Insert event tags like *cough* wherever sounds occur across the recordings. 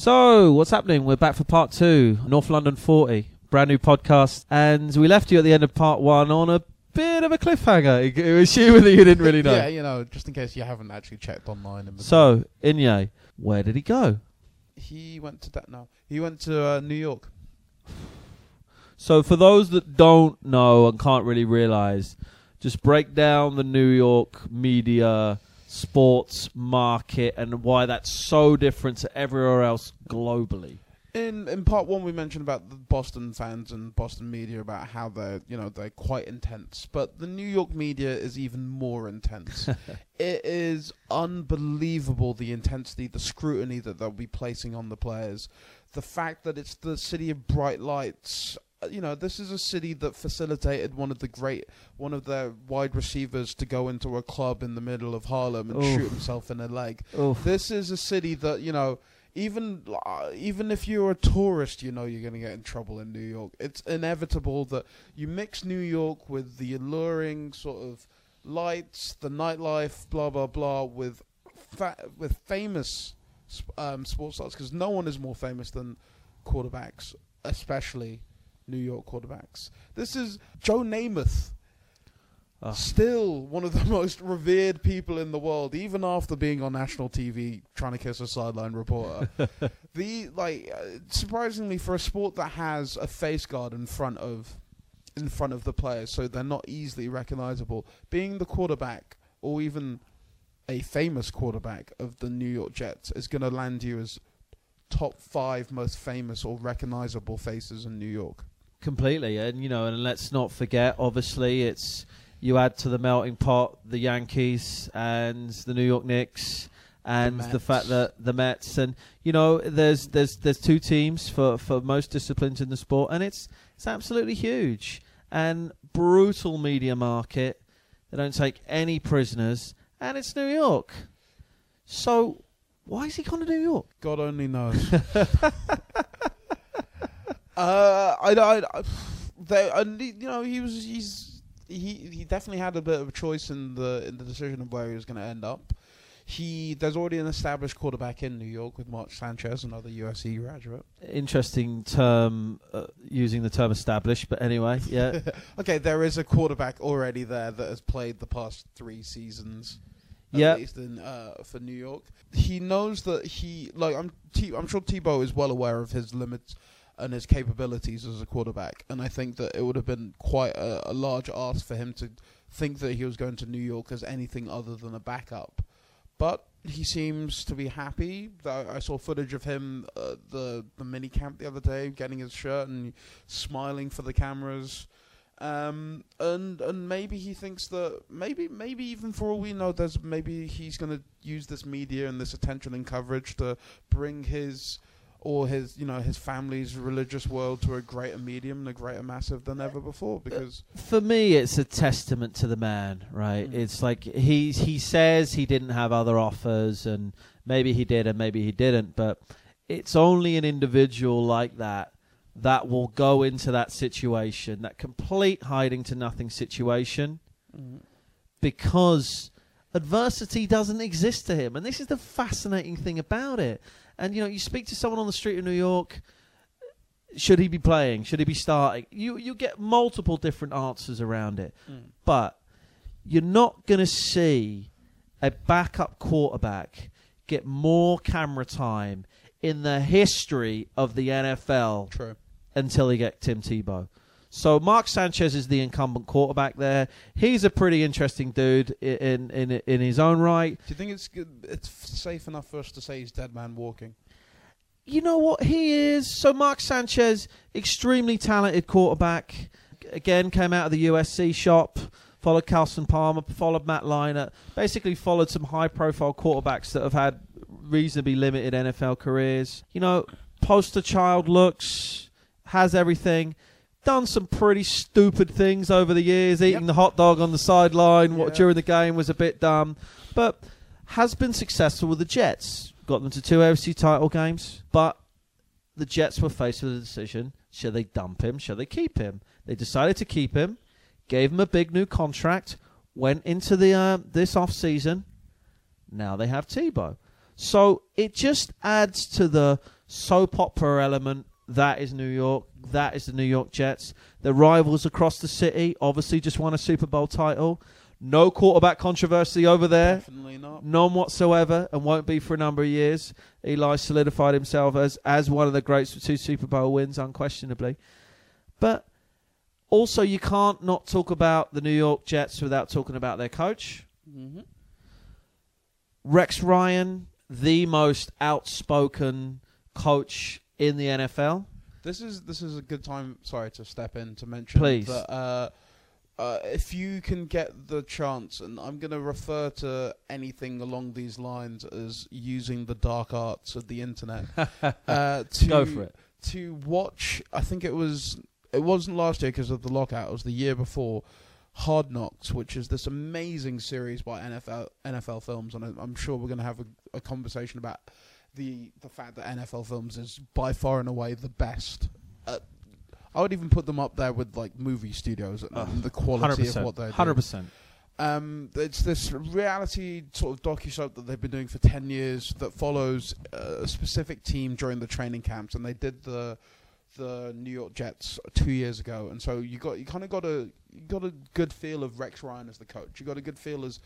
So, what's happening? We're back for part two, North London 40, brand new podcast. And we left you at the end of part one on a bit of a cliffhanger. It, was you that you didn't really *laughs* know. Yeah, you know, just in case you haven't actually checked online. In. So, Inye, where did he go? he went to that. now. he went to uh, New York. So, for those that don't know and can't really realize, just break down the New York media sports market and why that's so different to everywhere else globally. In in part one, we mentioned about the Boston fans and Boston media about how they're you know they're quite intense, but the New York media is even more intense. *laughs* it is unbelievable the intensity, the scrutiny that they'll be placing on the players, the fact that it's the city of bright lights. Uh, You know, this is a city that facilitated one of the great, one of their wide receivers to go into a club in the middle of Harlem and Oof. shoot himself in the leg. Oof. This is a city that you know, even uh, even if you're a tourist, you know you're going to get in trouble in New York. It's inevitable that you mix New York with the alluring sort of lights, the nightlife, blah blah blah, with fa- with famous um, sports stars because no one is more famous than quarterbacks, especially New York quarterbacks. This is Joe Namath Oh. still one of the *laughs* most revered people in the world, even after being on national TV trying to kiss a sideline reporter. *laughs* the like, uh, surprisingly, for a sport that has a face guard in front of in front of the players, so they're not easily recognizable. Being the quarterback, or even a famous quarterback of the New York Jets, is going to land you as top five most famous or recognizable faces in New York. Completely, and you know, and let's not forget. Obviously, it's you add to the melting pot the Yankees and the New York Knicks, and the, Mets. fact that the Mets, and you know, there's there's there's two teams for for most disciplines in the sport, and it's it's absolutely huge and brutal media market. They don't take any prisoners, and it's New York. So, why is he gone to New York? God only knows. *laughs* uh, I, I, I they, and he- you know, he was, he's, he, he definitely had a bit of a choice in the in the decision of where he was going to end up. He, there's already an established quarterback in New York with Mark Sanchez, another USC graduate. Interesting term, uh, using the term established, but anyway, yeah. *laughs* Okay, there is a quarterback already there that has played the past three seasons. At least in uh, for New York, he knows that he like I'm. T- I'm sure Tebow is well aware of his limits and his capabilities as a quarterback, and I think that it would have been quite a, a large ask for him to think that he was going to New York as anything other than a backup. But he seems to be happy. I saw footage of him the the mini camp the other day, getting his shirt and smiling for the cameras. Um, and and maybe he thinks that maybe maybe even for all we know, there's maybe he's going to use this media and this attention and coverage to bring his or his you know his family's religious world to a greater medium and a greater massive than ever before. Because For me, it's a testament to the man, right? Mm. It's like he he says he didn't have other offers, and maybe he did, and maybe he didn't. But it's only an individual like that that will go into that situation, that complete hiding to nothing situation, because adversity doesn't exist to him. And this is the fascinating thing about it. And you know, you speak to someone on the street of New York. Should he be playing? Should he be starting? You you get multiple different answers around it, mm. but you're not going to see a backup quarterback get more camera time in the history of the NFL true. until they get Tim Tebow. So Mark Sanchez is the incumbent quarterback there. He's a pretty interesting dude in in in his own right. Do you think it's good, it's safe enough for us to say he's dead man walking? You know what he is. So Mark Sanchez, extremely talented quarterback. Again, came out of the USC shop. Followed Carson Palmer. Followed Matt Leinart. Basically, followed some high-profile quarterbacks that have had reasonably limited NFL careers. You know, poster child looks, has everything. Done some pretty stupid things over the years. Eating Yep. the hot dog on the sideline what Yeah. during the game was a bit dumb, but has been successful with the Jets. Got them to two AFC title games, but the Jets were faced with a decision: should they dump him? Should they keep him? They decided to keep him, gave him a big new contract, went into the uh, this off season. Now they have Tebow, so it just adds to the soap opera element. That is New York. That is the New York Jets. The rivals across the city obviously just won a Super Bowl title. No quarterback controversy over there. Definitely not. None whatsoever, and won't be for a number of years. Eli solidified himself as as one of the greats with two Super Bowl wins, unquestionably. But also, you can't not talk about the New York Jets without talking about their coach, hmm Rex Ryan, the most outspoken coach in the NFL. This is this is a good time. Sorry to step in to mention Please. that uh, uh, if you can get the chance, and I'm going to refer to anything along these lines as using the dark arts of the internet. *laughs* uh, *laughs* to, Go for it. To watch, I think it was it wasn't last year because of the lockout. It was the year before. Hard Knocks, which is this amazing series by NFL NFL Films, and I'm- I'm sure we're going to have a, a conversation about the the fact that NFL Films is by far and away the best. Uh, I would even put them up there with like movie studios and, and the quality of what they're Hundred percent. Um, it's this reality sort of docu soap that they've been doing for ten years that follows uh, a specific team during the training camps, and they did the the New York Jets two years ago, and so you got you kind of got a you got a good feel of Rex Ryan as the coach. You got a good feel as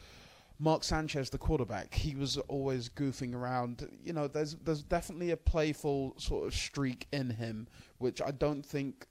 Mark Sanchez, the quarterback. He was always goofing around. You know, there's there's definitely a playful sort of streak in him, which I don't think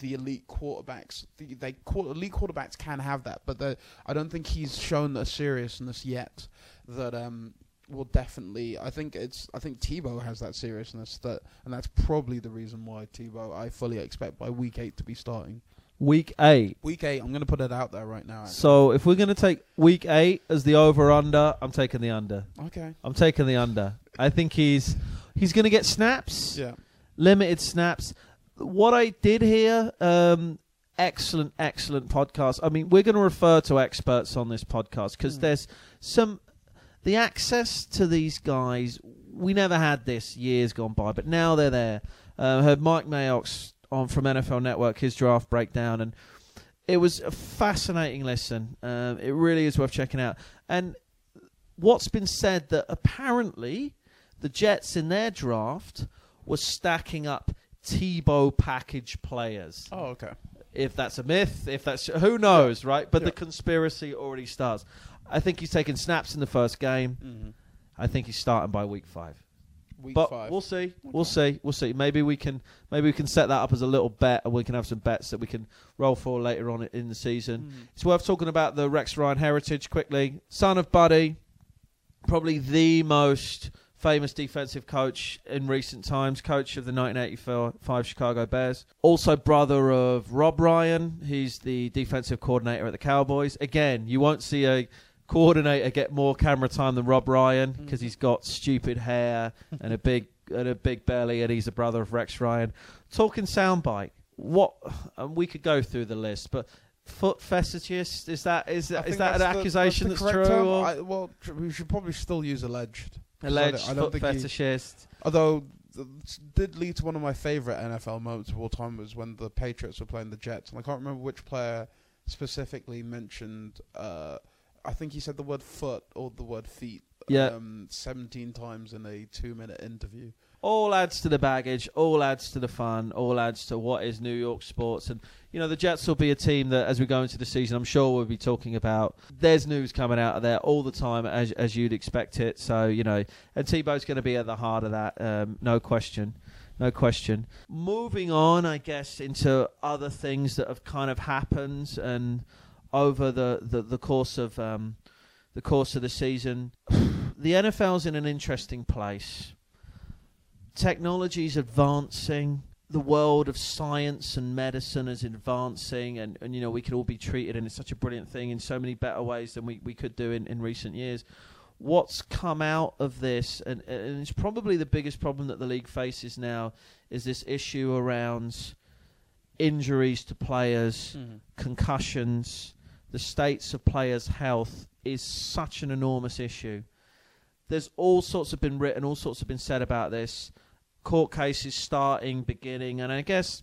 the elite quarterbacks, the, they elite quarterbacks can have that, but the- I don't think he's shown a seriousness yet that um will definitely. I think it's. I think Tebow has that seriousness that, and that's probably the reason why Tebow. I fully expect by week eight to be starting. Week eight. Week eight, I'm going to put it out there right now. actually. So if we're going to take week eight as the over under, I'm taking the under. okay. I'm taking the under. I think he's he's going to get snaps, Yeah. limited snaps. What I did here, um, excellent, excellent podcast. I mean, we're going to refer to experts on this podcast because Mm. there's some the access to these guys. We never had this years gone by, but now they're there. Uh, heard Mike Mayock on from NFL Network his draft breakdown, and it was a fascinating listen. Um, it really is worth checking out. And what's been said that apparently the Jets in their draft were stacking up Tebow package players. Oh, okay. If that's a myth, if that's who knows, right? But Yeah. the conspiracy already starts. I think he's taking snaps in the first game. Mm-hmm. I think he's starting by week five. Week but five. we'll see. We'll see. We'll see. Maybe we can maybe we can set that up as a little bet, and we can have some bets that we can roll for later on in the season. Mhm. It's worth talking about the Rex Ryan heritage quickly. Son of Buddy, probably the most famous defensive coach in recent times, coach of the 1985 Chicago Bears. Also brother of Rob Ryan, he's the defensive coordinator at the Cowboys. Again, you won't see a coordinator get more camera time than Rob Ryan because he's got stupid hair and a big and a big belly, and he's a brother of Rex Ryan. Talking soundbite, what? And we could go through the list, but foot fetishist is that is that, is that an the- accusation the that's, true? term. or I, well, tr- we should probably still use alleged. 'Cause I alleged don't- I don't foot think he- fetishist? Although did lead to one of my favorite NFL moments of all time was when the Patriots were playing the Jets, and I can't remember which player specifically mentioned. Uh, I think he said the word foot or the word feet. Yeah. Um, Seventeen times in a two-minute interview. all adds to the baggage, all adds to the fun, all adds to what is New York sports. And, you know, the Jets will be a team that, as we go into the season, I'm sure we'll be talking about. There's news coming out of there all the time, as, as you'd expect it. So, you know, and Tebow's going to be at the heart of that, um, no question. No question. Moving on, I guess, into other things that have kind of happened and over the, the, the course of um, the course of the season. *sighs* The NFL's in an interesting place. Technology's advancing. The world of science and medicine is advancing and, and you know we could all be treated and it's such a brilliant thing in so many better ways than we, we could do in, in recent years. What's come out of this and, and it's probably the biggest problem that the league faces now is this issue around injuries to players concussions, the states of players' health is such an enormous issue. There's all sorts have been written, all sorts have been said about this. Court cases starting, beginning, and I guess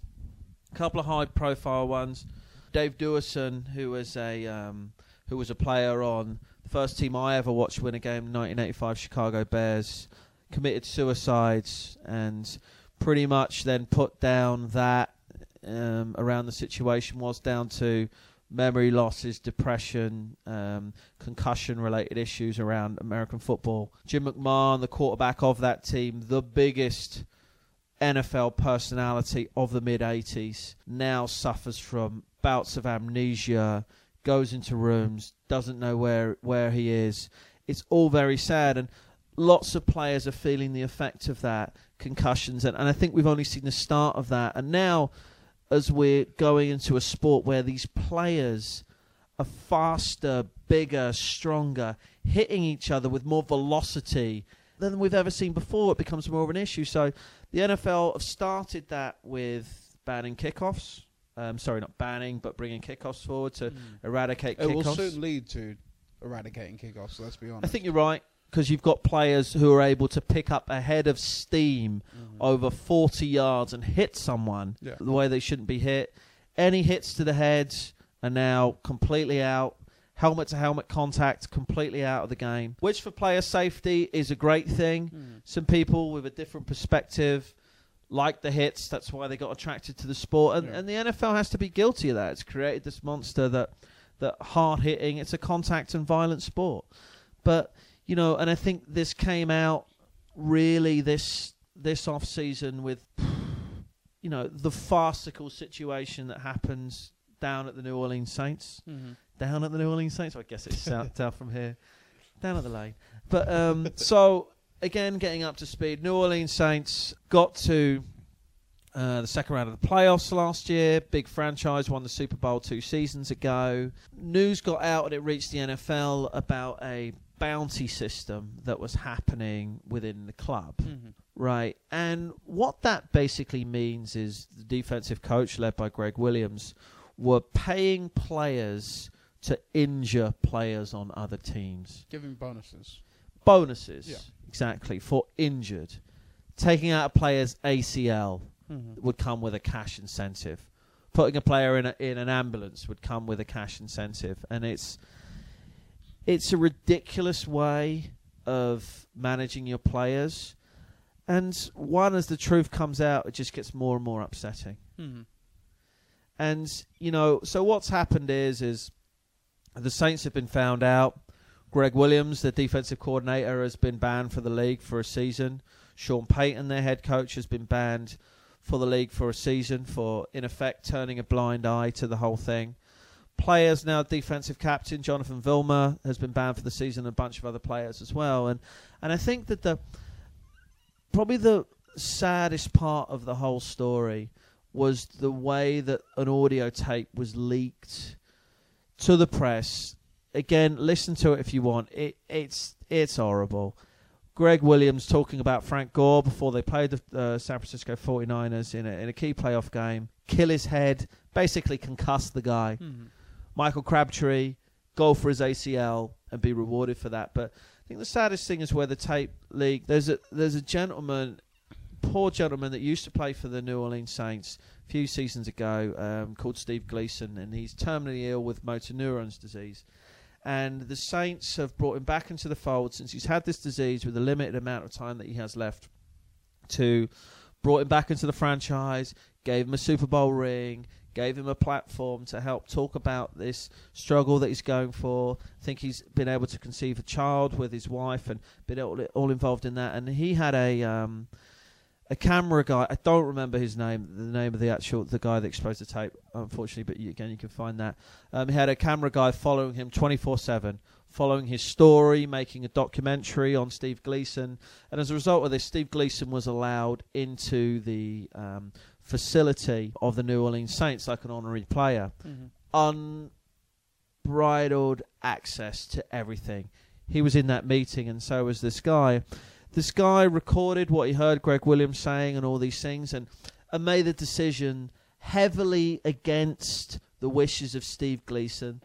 a couple of high-profile ones. Dave Duerson, who was a um, who was a player on the first team I ever watched win a game, 1985 Chicago Bears, committed suicides and pretty much then put down that um, around the situation was down to memory losses, depression, um, concussion related issues around American football. Jim McMahon, the quarterback of that team, the biggest NFL personality of the mid 80s, now suffers from bouts of amnesia, goes into rooms, doesn't know where, where he is. It's all very sad, and lots of players are feeling the effect of that concussions, and, and I think we've only seen the start of that. And now, as we're going into a sport where these players are faster, bigger, stronger, hitting each other with more velocity than we've ever seen before, it becomes more of an issue. So the NFL have started that with banning kickoffs. Um, sorry, not banning, but bringing kickoffs forward to eradicate kickoffs. It kickoffs. will soon lead to eradicating kickoffs. Let's be honest. I think you're right because you've got players who are able to pick up a head of steam Mhm. over 40 yards and hit someone Yeah. the way they shouldn't be hit. Any hits to the head are now completely out. Helmet to helmet contact completely out of the game, which for player safety is a great thing. Mhm. Some people with a different perspective like the hits. That's why they got attracted to the sport, and, Yeah. and the NFL has to be guilty of that. It's created this monster that that hard hitting. It's a contact and violent sport, but you know, and I think this came out really this this off season with you know the farcical situation that happens down at the New Orleans Saints Mhm. down at the New Orleans Saints. I guess it's *laughs* south, down from here, down at the lane. But *laughs* um, so again, getting up to speed. New Orleans Saints got to uh, the second round of the playoffs last year. Big franchise won the Super Bowl two seasons ago. News got out and it reached the NFL about a bounty system that was happening within the club. Mhm. Right. And what that basically means is the defensive coach, led by Gregg Williams, were paying players to injure players on other teams. Giving bonuses. Bonuses, Yeah. exactly, for injured. Taking out a player's ACL Mhm. would come with a cash incentive. Putting a player in a, in an ambulance would come with a cash incentive, and it's it's a ridiculous way of managing your players. And one, as the truth comes out, it just gets more and more upsetting. Mhm. And you know, so what's happened is is the Saints have been found out. Gregg Williams, the defensive coordinator, has been banned for the league for a season. Sean Payton, their head coach, has been banned for the league for a season for, in effect, turning a blind eye to the whole thing. Players now, defensive captain Jonathan Vilma has been banned for the season, and a bunch of other players as well. And and I think that the probably the saddest part of the whole story was the way that an audio tape was leaked to the press. Again, listen to it if you want. It it's it's horrible. Gregg Williams talking about Frank Gore before they played the uh, San Francisco 49ers in a, in a key playoff game. Kill his head, basically concuss the guy. Mhm. Michael Crabtree go for his ACL and be rewarded for that. But I think the saddest thing is where the tape league. There's a there's a gentleman, poor gentleman that used to play for the New Orleans Saints a few seasons ago, um, called Steve Gleason, and he's terminally ill with motor neurons disease. And the Saints have brought him back into the fold since he's had this disease with a limited amount of time that he has left. To brought him back into the franchise, gave him a Super Bowl ring, gave him a platform to help talk about this struggle that he's going for. I think he's been able to conceive a child with his wife and been all, all involved in that. And he had a um, a camera guy. I don't remember his name, the name of the actual the guy that exposed the tape, unfortunately. But you, again, you can find that. Um, he had a camera guy following him twenty four seven. Following his story, making a documentary on Steve Gleason, and as a result of this, Steve Gleason was allowed into the um, facility of the New Orleans Saints like an honorary player. Mhm. Unbridled access to everything. He was in that meeting, and so was this guy. This guy recorded what he heard Gregg Williams saying and all these things, and, and made the decision heavily against the wishes of Steve Gleason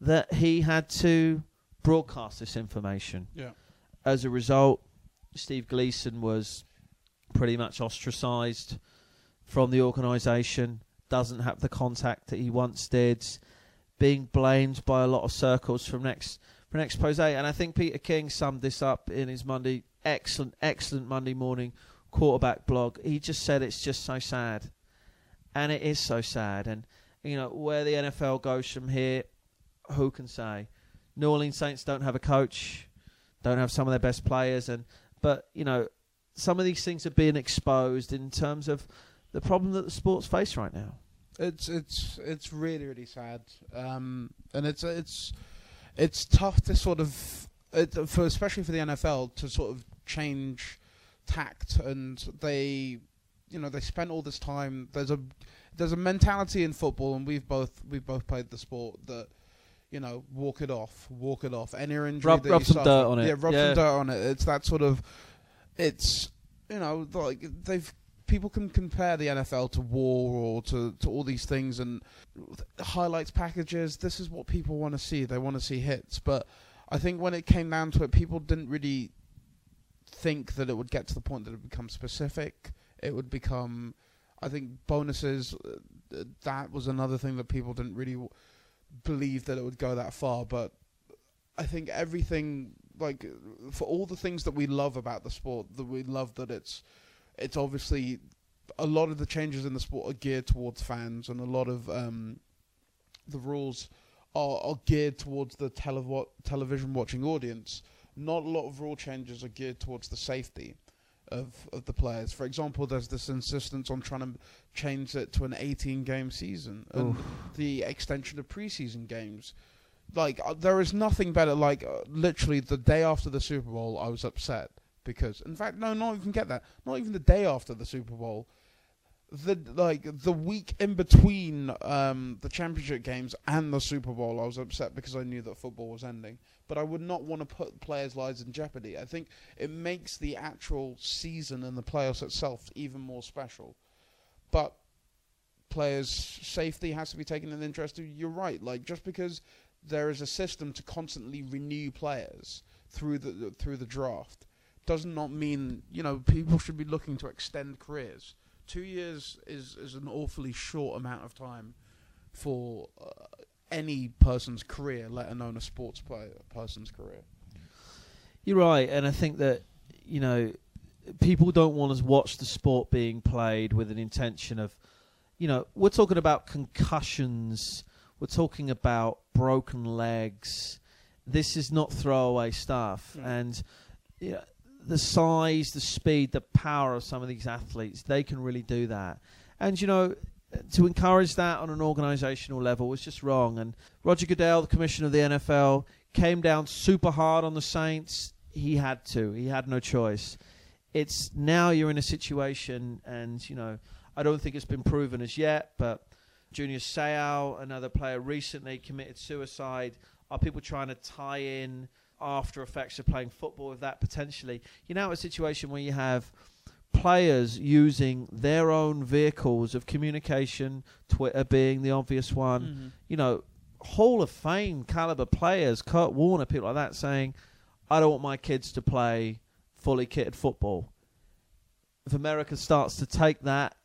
that he had to broadcast this information. Yeah. As a result, Steve Gleason was pretty much ostracized from the organisation, doesn't have the contact that he once did, being blamed by a lot of circles from next for an expose. And I think Peter King summed this up in his Monday excellent, excellent Monday morning quarterback blog. He just said it's just so sad, and it is so sad. And you know where the NFL goes from here, who can say? New Orleans Saints don't have a coach, don't have some of their best players, and but you know some of these things are being exposed in terms of the problem that the sports face right now. It's it's it's really really sad, um, and it's it's it's tough to sort of it, for especially for the NFL to sort of change tact, and they you know they spent all this time. There's a there's a mentality in football, and we've both we've both played the sport that you know walk it off, walk it off. Any injury Rub- that rub you some suffer- dirt on it. Yeah, rub Yeah. some dirt on it. It's that sort of it's you know like they've people can compare the NFL to war or to, to all these things and highlights packages. This is what people want to see. They want to see hits. But I think when it came down to it, people didn't really think that it would get to the point that it would become specific. It would become, I think, bonuses. uh, That was another thing that people didn't really believe that it would go that far. But I think everything, like, for all the things that we love about the sport, that we love that it's it's obviously a lot of the changes in the sport are geared towards fans, and a lot of um, the rules are, are geared towards the televo- television watching audience. Not a lot of rule changes are geared towards the safety of of the players. For example, there's this insistence on trying to change it to an 18 game season and the extension of preseason games. Like uh, there is nothing better. Like uh, literally the day after the Super Bowl, I was upset because, in fact, no, not even get that. Not even the day after the Super Bowl. The like the week in between um, the championship games and the Super Bowl, I was upset because I knew that football was ending. But I would not want to put players' lives in jeopardy. I think it makes the actual season and the playoffs itself even more special. But players' safety has to be taken into interest. You're right. Like just because there is a system to constantly renew players through the through the draft does not mean you know people should be looking to extend careers. Two years is is an awfully short amount of time for uh, any person's career, let alone a sports player person's career. You're right, and I think that you know people don't want to watch the sport being played with an intention of, you know, we're talking about concussions, we're talking about broken legs. This is not throwaway stuff, No. and you know, the size, the speed, the power of some of these athletes, they can really do that. And you know, to encourage that on an organisational level was just wrong. And Roger Goodell, the commissioner of the NFL, came down super hard on the Saints. He had to. He had no choice. It's now you're in a situation, and you know, I don't think it's been proven as yet, but Junior Seau, another player, recently committed suicide. Are people trying to tie in after effects of playing football with that potentially? You're now a situation where you have players using their own vehicles of communication, Twitter being the obvious one, mm-hmm. you know, Hall of Fame caliber players, Kurt Warner, people like that, saying, I don't want my kids to play fully kitted football. If America starts to take that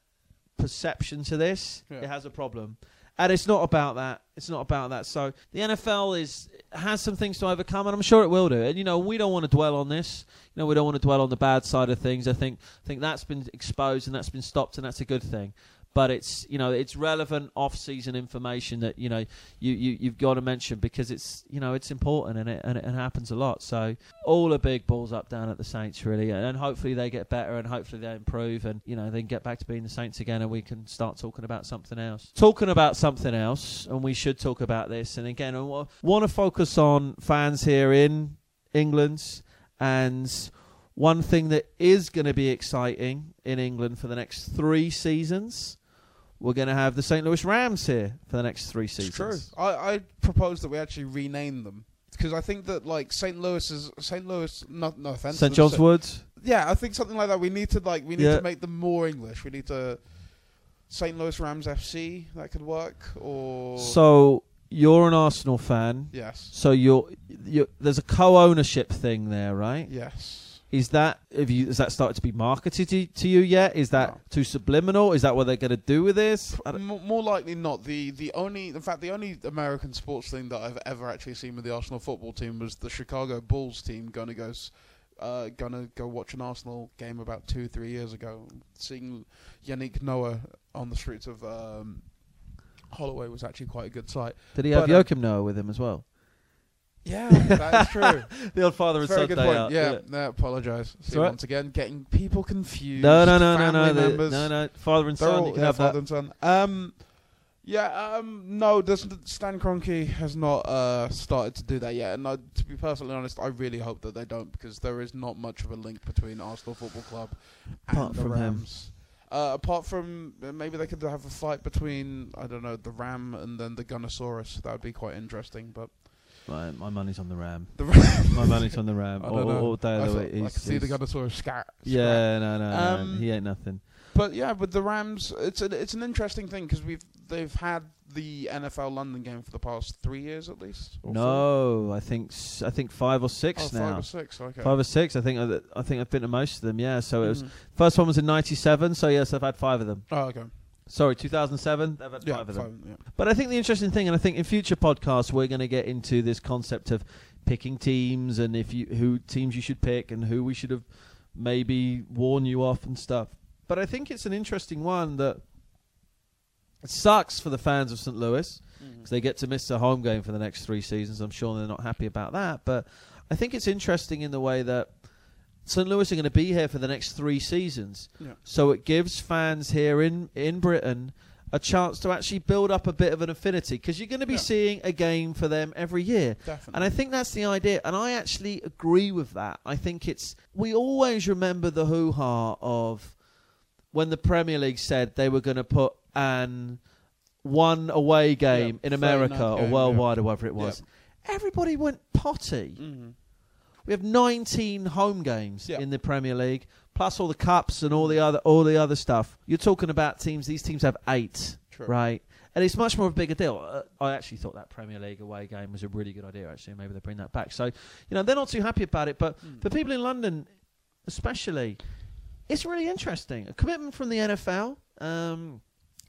perception to this, Yeah. it has a problem. And it's not about that. It's not about that. So the NFL is has some things to overcome, and I'm sure it will do. And you know, we don't want to dwell on this. You know, we don't want to dwell on the bad side of things. I think I think that's been exposed and that's been stopped, and that's a good thing. But it's you know it's relevant off-season information that you know you, you you've got to mention because it's you know it's important and it and it, happens a lot. So all the big balls up down at the Saints really, and hopefully they get better and hopefully they improve and you know they can get back to being the Saints again and we can start talking about something else. Talking about something else, and we should talk about this. And again, I want to focus on fans here in England and. One thing that is going to be exciting in England for the next three seasons, we're going to have the St. Louis Rams here for the next three It's seasons. true. I, I propose that we actually rename them because I think that like St. Louis is St. Louis. No, no offense. St. John's Sa- Wood. Yeah, I think something like that. We need to like we need Yeah. to make them more English. We need to St. Louis Rams FC. That could work. Or So you're an Arsenal fan. yes, So you're, you're there's a co-ownership thing there, right? yes. Is that have you has that started to be marketed to, to you yet? Is that No. too subliminal? Is that what they're going to do with this? M- more likely not. The the only in fact the only American sports thing that I've ever actually seen with the Arsenal football team was the Chicago Bulls team going to go uh, gonna go watch an Arsenal game about two, three years ago. Seeing Yannick Noah on the streets of um, Holloway was actually quite a good sight. Did he have But, uh, Joakim Noah with him as well? Yeah, that is true. *laughs* the old father and son good day point. out. Yeah, no, apologise. See, right. once again, getting people confused. No, no, no, no, no, the- no, no. Father and They're son. all you can yeah, have father that. and son. Um, yeah, um, no, Stan Kroenke has not uh, started to do that yet. And uh, to be perfectly honest, I really hope that they don't because there is not much of a link between Arsenal Football Club and Apart the from him. Rams. Uh, apart from uh, maybe they could have a fight between I don't know the Ram and then the Gunnersaurus. That would be quite interesting. But My, my money's on the Ram. the Ram, My money's on the Ram. *laughs* I all, all day I, of the week. I can see the he's- Gunnersaurus scat. Yeah, no, no, no, Um, no. He ain't nothing. But yeah, with the Rams, it's an it's an interesting thing because we've they've had the NFL London game for the past three years at least. or four? No, I think s- I think five or oh, six five now. Five or six. Okay. Five or six. I think I, I think I've been to most of them. Yeah. So it was Mhm. first one was in '97. So yes, I've had five of them. Oh, okay. Sorry, 2007. I've Yeah, five of them. five, yeah. But I think the interesting thing, and I think in future podcasts we're going to get into this concept of picking teams and if you who teams you should pick and who we should have maybe warn you off and stuff. But I think it's an interesting one that it sucks for the fans of St. Louis mm. because they get to miss a home game for the next three seasons. I'm sure they're not happy about that. But I think it's interesting in the way that St. Louis are going to be here for the next three seasons. Yeah. So it gives fans here in, in Britain a chance to actually build up a bit of an affinity because you're going to be Yeah. seeing a game for them every year. Definitely. And I think that's the idea. And I actually agree with that. I think it's. We always remember the hoo ha of when the Premier League said they were going to put an one away game Yeah, in America or game, worldwide or whatever it was. Everybody went potty. Mhm. We have 19 home games in the Premier League, plus all the cups and all the other all the other stuff. You're talking about teams. These teams have eight, True. right? And it's much more of a bigger deal. Uh, I actually thought that Premier League away game was a really good idea. Actually, maybe they bring that back. So, you know, they're not too happy about it. But Mm. for people in London, especially, it's really interesting. A commitment from the NFL. Um,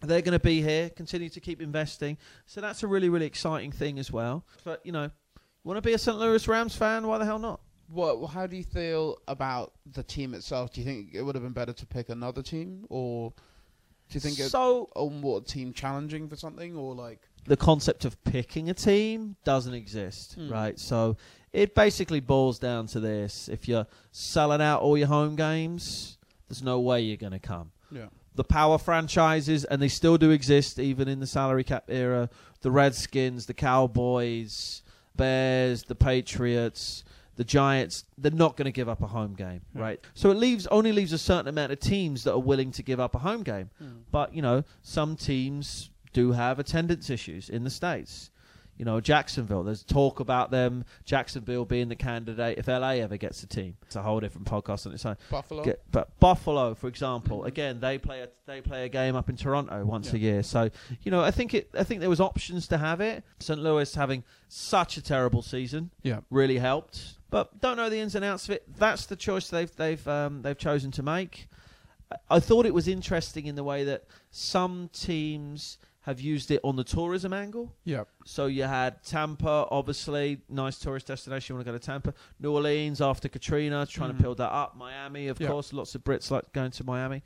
they're going to be here, continue to keep investing. So that's a really, really exciting thing as well. But you know, want to be a St. Louis Rams fan? Why the hell not? What? How do you feel about the team itself? Do you think it would have been better to pick another team, or do you think it, so? or more team challenging for something, or like? the concept of picking a team doesn't exist, Hmm. right? So it basically boils down to this: if you're selling out all your home games, there's no way you're going to come. Yeah. The power franchises, and they still do exist even in the salary cap era. The Redskins, the Cowboys, Bears, the Patriots, the Giants. They're not going to give up a home game, Yeah. right? So it leaves only leaves a certain amount of teams that are willing to give up a home game. But you know, some teams do have attendance issues in the states. You know, Jacksonville. There's talk about them. Jacksonville being the candidate if LA ever gets a team. It's a whole different podcast on its own. Buffalo. Get- but Buffalo, for example, Mhm. again they play a they play a game up in Toronto once Yeah. a year. So you know, I think it. I think there was options to have it. St. Louis having such a terrible season yeah. really helped. But don't know the ins and outs of it. That's the choice they've they've um, they've chosen to make. I- thought it was interesting in the way that some teams have used it on the tourism angle. Yeah. So you had Tampa, obviously, nice tourist destination. You want to go to Tampa. New Orleans after Katrina, trying Mhm. to build that up. Miami, of Yeah. course, lots of Brits like going to Miami.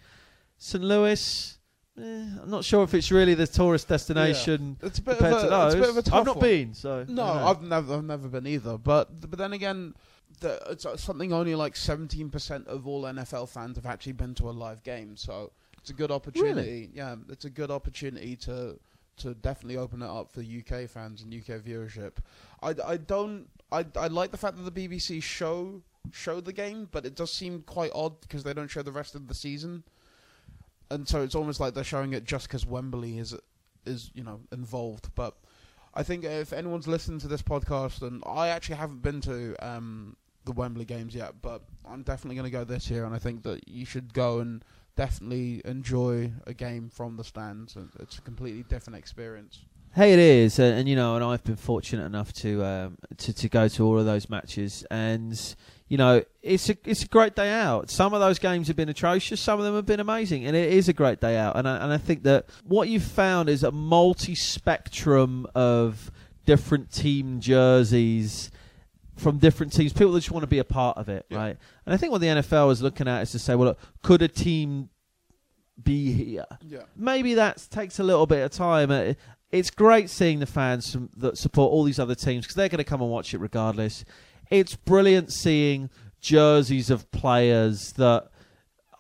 St. Louis, eh, I'm not sure if it's really the tourist destination It's a bit compared of a, to those. It's a bit of a tough I've not one. been, so No, I don't know. I've never, I've never been either. But but then again, the, it's uh, something only like seventeen percent of all NFL fans have actually been to a live game. So it's a good opportunity. Yeah, it's a good opportunity to to definitely open it up for UK fans and UK viewership. I, I don't I I like the fact that the BBC show show the game, but it does seem quite odd because they don't show the rest of the season. And so it's almost like they're showing it just because Wembley is is you know involved, but. I think if anyone's listened to this podcast, and I actually haven't been to um, the Wembley games yet, but I'm definitely going to go this year, and I think that you should go and definitely enjoy a game from the stands. It's a completely different experience. Hey, it is, uh, and you know, and I've been fortunate enough to um, to to go to all of those matches, and you know, it's a it's a great day out. Some of those games have been atrocious, some of them have been amazing, and it is a great day out. And I, and I think that what you've found is a multi spectrum of different team jerseys from different teams, people that just want to be a part of it, Yeah. right? And I think what the NFL is looking at is to say, well, look, could a team be here? Yeah. maybe that takes a little bit of time. It's great seeing the fans that support all these other teams because they're going to come and watch it regardless. It's brilliant seeing jerseys of players that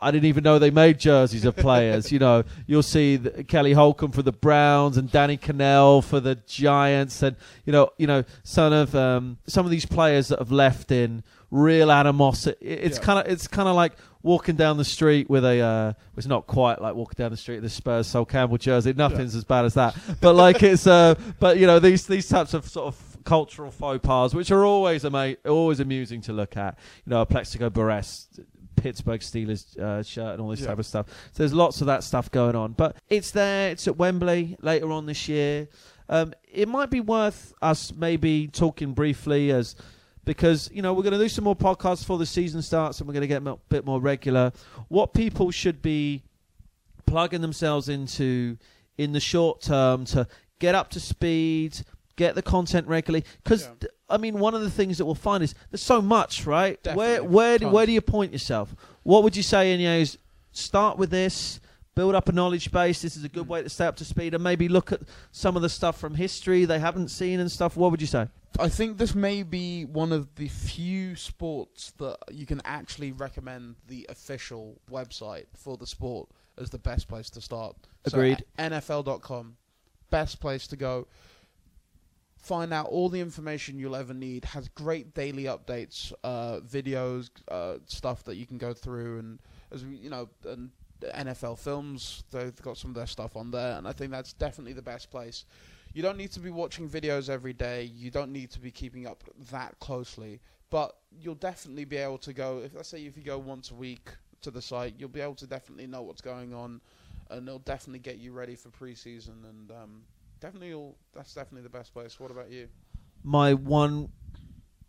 I didn't even know they made jerseys of players. you know, you'll see the, Kelly Holcomb for the Browns and Danny Kanell for the Giants, and you know, you know, some of um, some of these players that have left in real animosity. It's Yeah. kind of it's kind of like walking down the street with a. Uh, it's not quite like walking down the street with a Spurs Sol Campbell jersey. Nothing's as bad as that, but like it's. Uh, but you know these these types of sort of cultural faux pas, which are always ama- always amusing to look at. You know, a Plaxico Burress. Pittsburgh Steelers uh, shirt and all this Yeah. type of stuff. So there's lots of that stuff going on, but it's there. It's at Wembley later on this year. Um, it might be worth us maybe talking briefly as because you know we're going to do some more podcasts before the season starts and we're going to get a bit more regular. What people should be plugging themselves into in the short term to get up to speed, get the content regularly. Because Yeah. I mean, one of the things that we'll find is there's so much, right? Where Definitely. where do, where do you point yourself? What would you say, Ineos? Start with this. Build up a knowledge base. This is a good mm. way to stay up to speed, and maybe look at some of the stuff from history they haven't seen and stuff. What would you say? I think this may be one of the few sports that you can actually recommend the official website for the sport as the best place to start. Agreed. So, NFL.com, best place to go. Find out all the information you'll ever need. Has great daily updates, uh, videos, uh, stuff that you can go through, and as we, you know, and NFL films. They've got some of their stuff on there, and I think that's definitely the best place. You don't need to be watching videos every day. You don't need to be keeping up that closely, but you'll definitely be able to go. If let's say if you go once a week to the site, you'll be able to definitely know what's going on, and it'll definitely get you ready for preseason. And um, definitely, you'll, that's definitely the best place. What about you? my one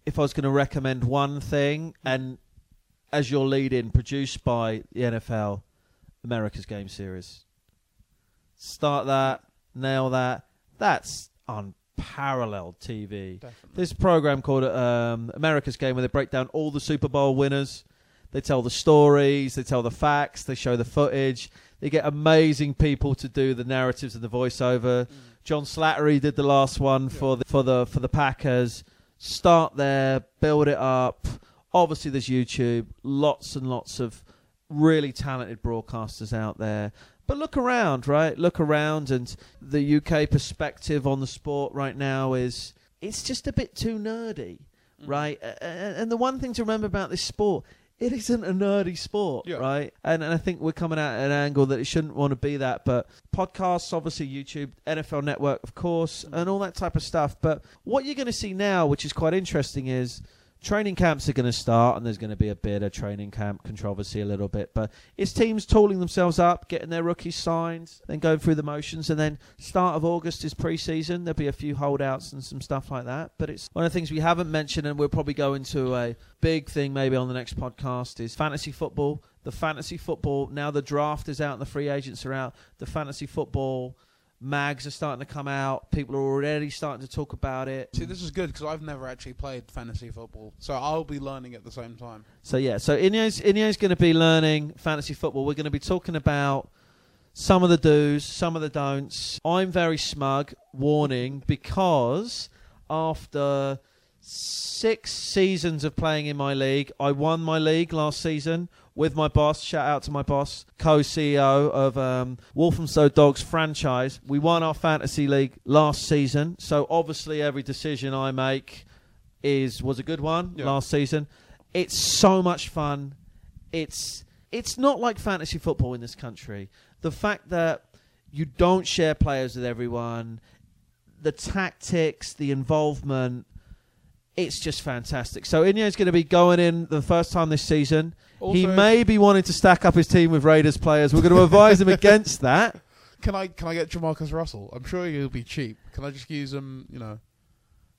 if I was going to recommend one thing and as your lead in produced by the NFL America's Game Series start that nail that that's unparalleled TV Definitely. this program called um, America's Game where they break down all the Super Bowl winners they tell the stories they tell the facts they show the footage they get amazing people to do the narratives and the voiceover John Slattery did the last one for the, for the for the Packers. Start there, build it up. Obviously, there's YouTube. Lots and lots of really talented broadcasters out there. But look around, right? Look around, and the UK perspective on the sport right now is it's just a bit too nerdy, Mm. right? And the one thing to remember about this sport, it isn't a nerdy sport, Yeah. right? And, and I think we're coming at an angle that it shouldn't want to be that. But podcasts, obviously, YouTube, NFL Network, of course, and all that type of stuff. But what you're going to see now, which is quite interesting, is training camps are going to start, and there's going to be a bit of training camp controversy a little bit. But it's teams tooling themselves up, getting their rookies signed, then going through the motions, and then start of August is pre-season. There'll be a few holdouts and some stuff like that. But it's one of the things we haven't mentioned, and we'll probably go into a big thing maybe on the next podcast is fantasy football. The fantasy football now the draft is out and the free agents are out. The fantasy football mags are starting to come out. People are already starting to talk about it. See, this is good because I've never actually played fantasy football, so I'll be learning at the same time. So yeah, so Inyo's Inyo's going to be learning fantasy football. We're going to be talking about some of the do's, some of the don'ts. I'm very smug, warning, because after six seasons of playing in my league, I won my league last season with my boss. Shout out to my boss, co-CEO of um, Walthamstow Dogs franchise. We won our fantasy league last season, so obviously every decision I make is was a good one Yeah. last season. It's so much fun. It's it's not like fantasy football in this country. The fact that you don't share players with everyone, the tactics, the involvement, it's just fantastic. So Inyo's going to be going in the first time this season. he may be wanting to stack up his team with Raiders players. We're going to advise him *laughs* against that. Can I can I get Jamarcus Russell? I'm sure he'll be cheap. Can I just use him? You know,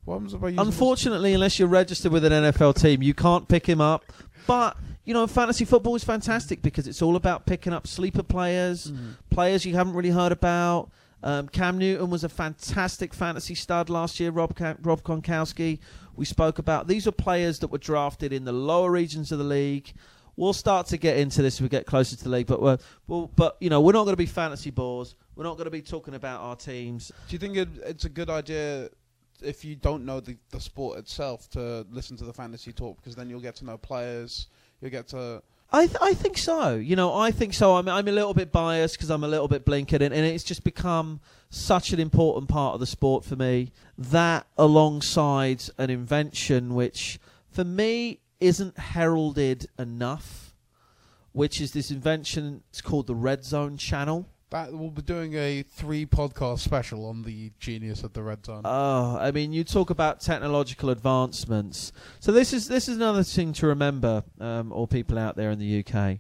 what happens if I use him Unfortunately, unless you're registered with an NFL team, you can't pick him up. But you know, fantasy football is fantastic because it's all about picking up sleeper players, Mhm. players you haven't really heard about. Um, Cam Newton was a fantastic fantasy stud last year. Rob Ka- Rob Gronkowski. We spoke about these are players that were drafted in the lower regions of the league. We'll start to get into this as we get closer to the league, but we're, well, but you know we're not going to be fantasy bores. We're not going to be talking about our teams. Do you think it, it's a good idea if you don't know the, the sport itself to listen to the fantasy talk because then you'll get to know players, you'll get to I th- I think so. You know, I think so. I'm I'm a little bit biased because I'm a little bit blinkered, and, and it's just become such an important part of the sport for me. That alongside an invention which, for me, isn't heralded enough, which is this invention. It's called the Red Zone Channel. That. We'll be doing a three podcast special on the genius of the red zone. Oh, I mean, you talk about technological advancements. So this is this is another thing to remember, um, all people out there in the UK.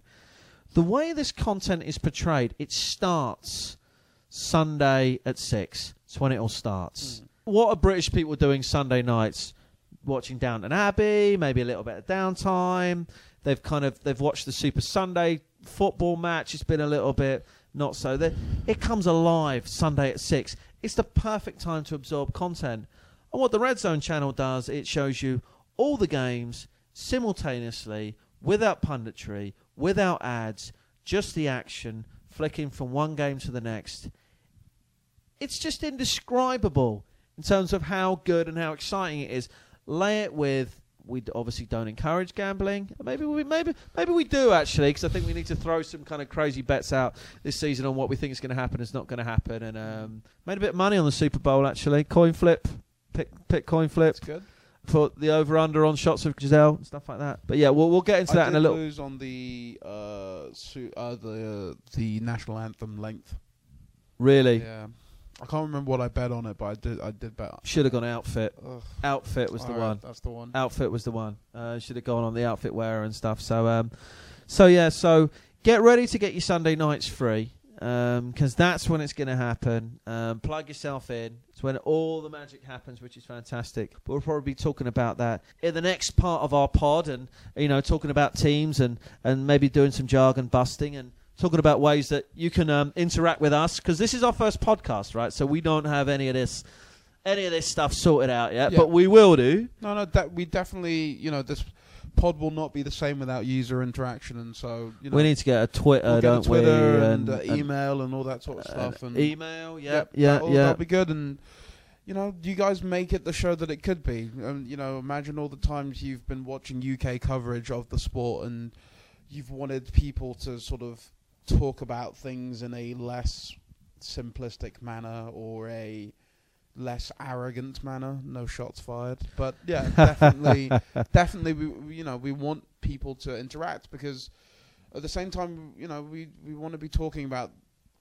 The way this content is portrayed, it starts Sunday at six. It's when it all starts. What are British people doing Sunday nights? Watching Downton Abbey, maybe a little bit of downtime. They've kind of they've watched the Super Sunday football match. It's been a little bit not so. They- It comes alive Sunday at six. It's the perfect time to absorb content. And what the Red Zone channel does, it shows you all the games simultaneously, without punditry, without ads, just the action, flicking from one game to the next. It's just indescribable in terms of how good and how exciting it is. Lay it with. We obviously don't encourage gambling. Maybe we maybe maybe we do actually because I think we need to throw some kind of crazy bets out this season on what we think is going to happen, is not going to happen, and um, made a bit of money on the Super Bowl actually. Coin flip, pick pick coin flip That's good. put the over under on shots of Gisele and stuff like that. But yeah, we'll we'll get into I that in a little. lose on the uh, su- uh the the national anthem length. Really, Yeah, I can't remember what I bet on it, but I did. I did bet. should have gone outfit. Ugh. Outfit was the Alright, one. That's the one. Outfit was the one. Uh, should have gone on the outfit wearer and stuff. So um, so yeah, so get ready to get your Sunday nights free. Because that's when it's going to happen. Um, plug yourself in. It's when all the magic happens, which is fantastic. But we'll probably be talking about that in the next part of our pod, and you know, talking about teams and and maybe doing some jargon busting and talking about ways that you can um, interact with us. Because this is our first podcast, right? So we don't have any of this any of this stuff sorted out yet, Yeah. but we will do. No, no, that we definitely, you know, this pod will not be the same without user interaction, and so you know, we need to get a Twitter, we'll get don't Twitter we? and, uh, email and all that sort of and stuff, and email. Yeah, Yep, yeah, that'll, yeah. that'll be good. And you know, you guys make it the show that it could be. Um, you know, imagine all the times you've been watching UK coverage of the sport, and you've wanted people to sort of talk about things in a less simplistic manner or a less arrogant manner. No shots fired, but yeah, *laughs* definitely, definitely, we you know we want people to interact because at the same time, you know, we we want to be talking about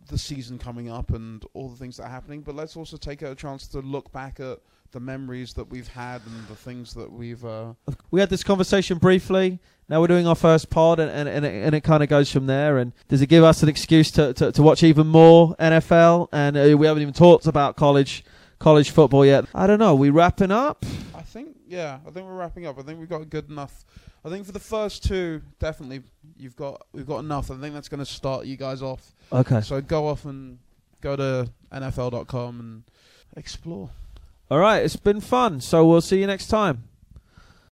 the season coming up and all the things that are happening, but let's also take a chance to look back at the memories that we've had and the things that we've. Uh, we had this conversation briefly. Now we're doing our first pod, and and, and it, and it kind of goes from there. And does it give us an excuse to, to, to watch even more NFL? And uh, we haven't even talked about college college football yet. I don't know. We wrapping up? I think, yeah, I think we're wrapping up. I think we've got good enough. I think for the first two, definitely, you've got we've got enough. I think that's going to start you guys off. Okay. So go off and go to NFL.com and explore. All right. It's been fun. So we'll see you next time.